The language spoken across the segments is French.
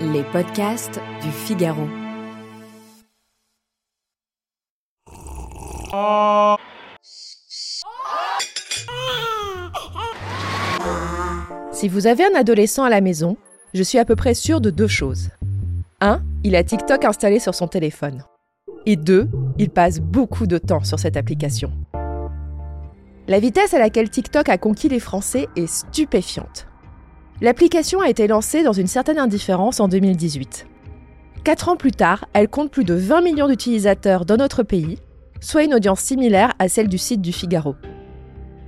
Les podcasts du Figaro. Si vous avez un adolescent à la maison, je suis à peu près sûre de deux choses. Un, il a TikTok installé sur son téléphone. Et deux, il passe beaucoup de temps sur cette application. La vitesse à laquelle TikTok a conquis les Français est stupéfiante. L'application a été lancée dans une certaine indifférence en 2018. Quatre ans plus tard, elle compte plus de 20 millions d'utilisateurs dans notre pays, soit une audience similaire à celle du site du Figaro.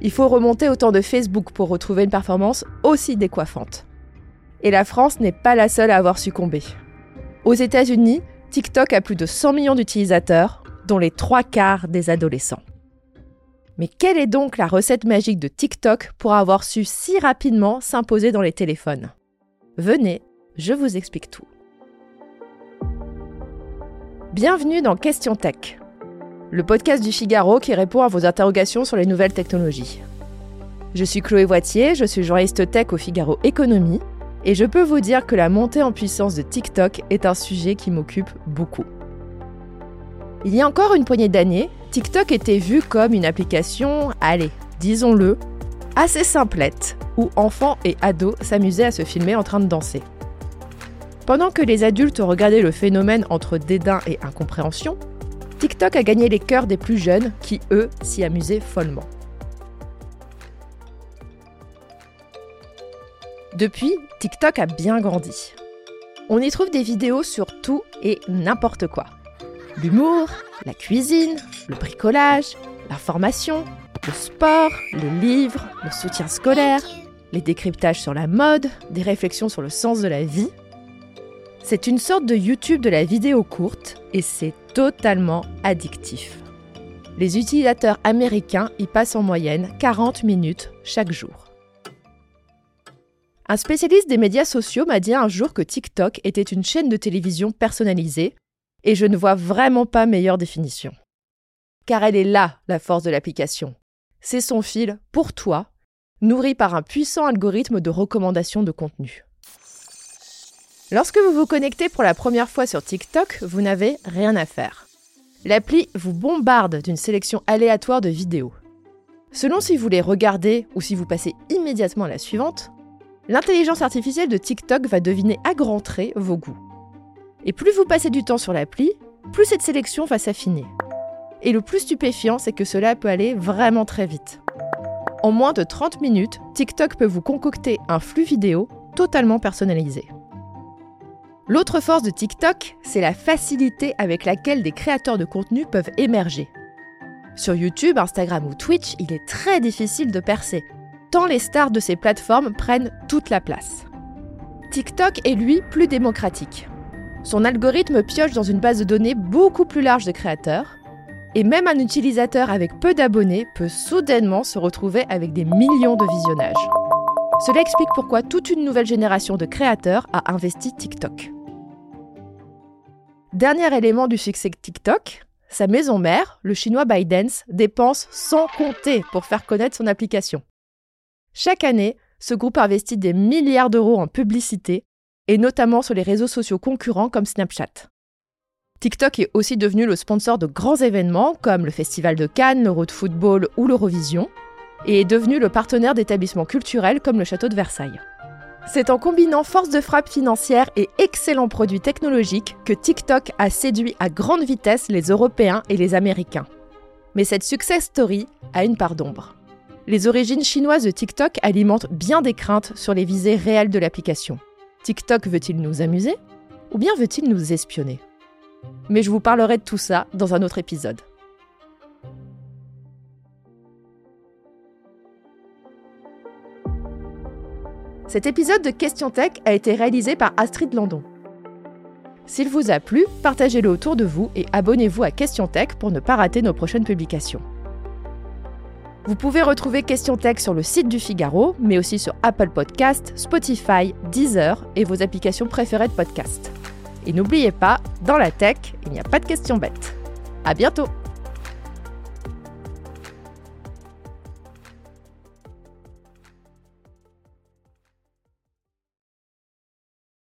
Il faut remonter au temps de Facebook pour retrouver une performance aussi décoiffante. Et la France n'est pas la seule à avoir succombé. Aux États-Unis, TikTok a plus de 100 millions d'utilisateurs, dont les trois quarts des adolescents. Mais quelle est donc la recette magique de TikTok pour avoir su si rapidement s'imposer dans les téléphones? Venez, je vous explique tout. Bienvenue dans Question Tech, le podcast du Figaro qui répond à vos interrogations sur les nouvelles technologies. Je suis Chloé Voitier, je suis journaliste tech au Figaro Économie, et je peux vous dire que la montée en puissance de TikTok est un sujet qui m'occupe beaucoup. Il y a encore une poignée d'années, TikTok était vu comme une application, allez, disons-le, assez simplette, où enfants et ados s'amusaient à se filmer en train de danser. Pendant que les adultes regardaient le phénomène entre dédain et incompréhension, TikTok a gagné les cœurs des plus jeunes qui, eux, s'y amusaient follement. Depuis, TikTok a bien grandi. On y trouve des vidéos sur tout et n'importe quoi. L'humour, la cuisine, le bricolage, l'information, le sport, les livres, le soutien scolaire, les décryptages sur la mode, des réflexions sur le sens de la vie. C'est une sorte de YouTube de la vidéo courte et c'est totalement addictif. Les utilisateurs américains y passent en moyenne 40 minutes chaque jour. Un spécialiste des médias sociaux m'a dit un jour que TikTok était une chaîne de télévision personnalisée et je ne vois vraiment pas meilleure définition. Car elle est là, la force de l'application. C'est son fil, pour toi, nourri par un puissant algorithme de recommandation de contenu. Lorsque vous vous connectez pour la première fois sur TikTok, vous n'avez rien à faire. L'appli vous bombarde d'une sélection aléatoire de vidéos. Selon si vous les regardez ou si vous passez immédiatement à la suivante, l'intelligence artificielle de TikTok va deviner à grands traits vos goûts. Et plus vous passez du temps sur l'appli, plus cette sélection va s'affiner. Et le plus stupéfiant, c'est que cela peut aller vraiment très vite. En moins de 30 minutes, TikTok peut vous concocter un flux vidéo totalement personnalisé. L'autre force de TikTok, c'est la facilité avec laquelle des créateurs de contenu peuvent émerger. Sur YouTube, Instagram ou Twitch, il est très difficile de percer, tant les stars de ces plateformes prennent toute la place. TikTok est lui plus démocratique. Son algorithme pioche dans une base de données beaucoup plus large de créateurs, et même un utilisateur avec peu d'abonnés peut soudainement se retrouver avec des millions de visionnages. Cela explique pourquoi toute une nouvelle génération de créateurs a investi TikTok. Dernier élément du succès de TikTok, sa maison mère, le chinois ByteDance, dépense sans compter pour faire connaître son application. Chaque année, ce groupe investit des milliards d'euros en publicité et notamment sur les réseaux sociaux concurrents comme Snapchat. TikTok est aussi devenu le sponsor de grands événements comme le Festival de Cannes, l'Euro de football ou l'Eurovision, et est devenu le partenaire d'établissements culturels comme le Château de Versailles. C'est en combinant force de frappe financière et excellents produits technologiques que TikTok a séduit à grande vitesse les Européens et les Américains. Mais cette success story a une part d'ombre. Les origines chinoises de TikTok alimentent bien des craintes sur les visées réelles de l'application. TikTok veut-il nous amuser Ou bien veut-il nous espionner? Mais je vous parlerai de tout ça dans un autre épisode. Cet épisode de Question Tech a été réalisé par Astrid Landon. S'il vous a plu, partagez-le autour de vous et abonnez-vous à Question Tech pour ne pas rater nos prochaines publications. Vous pouvez retrouver Question Tech sur le site du Figaro, mais aussi sur Apple Podcast, Spotify, Deezer et vos applications préférées de podcast. Et n'oubliez pas, dans la tech, il n'y a pas de questions bêtes. À bientôt!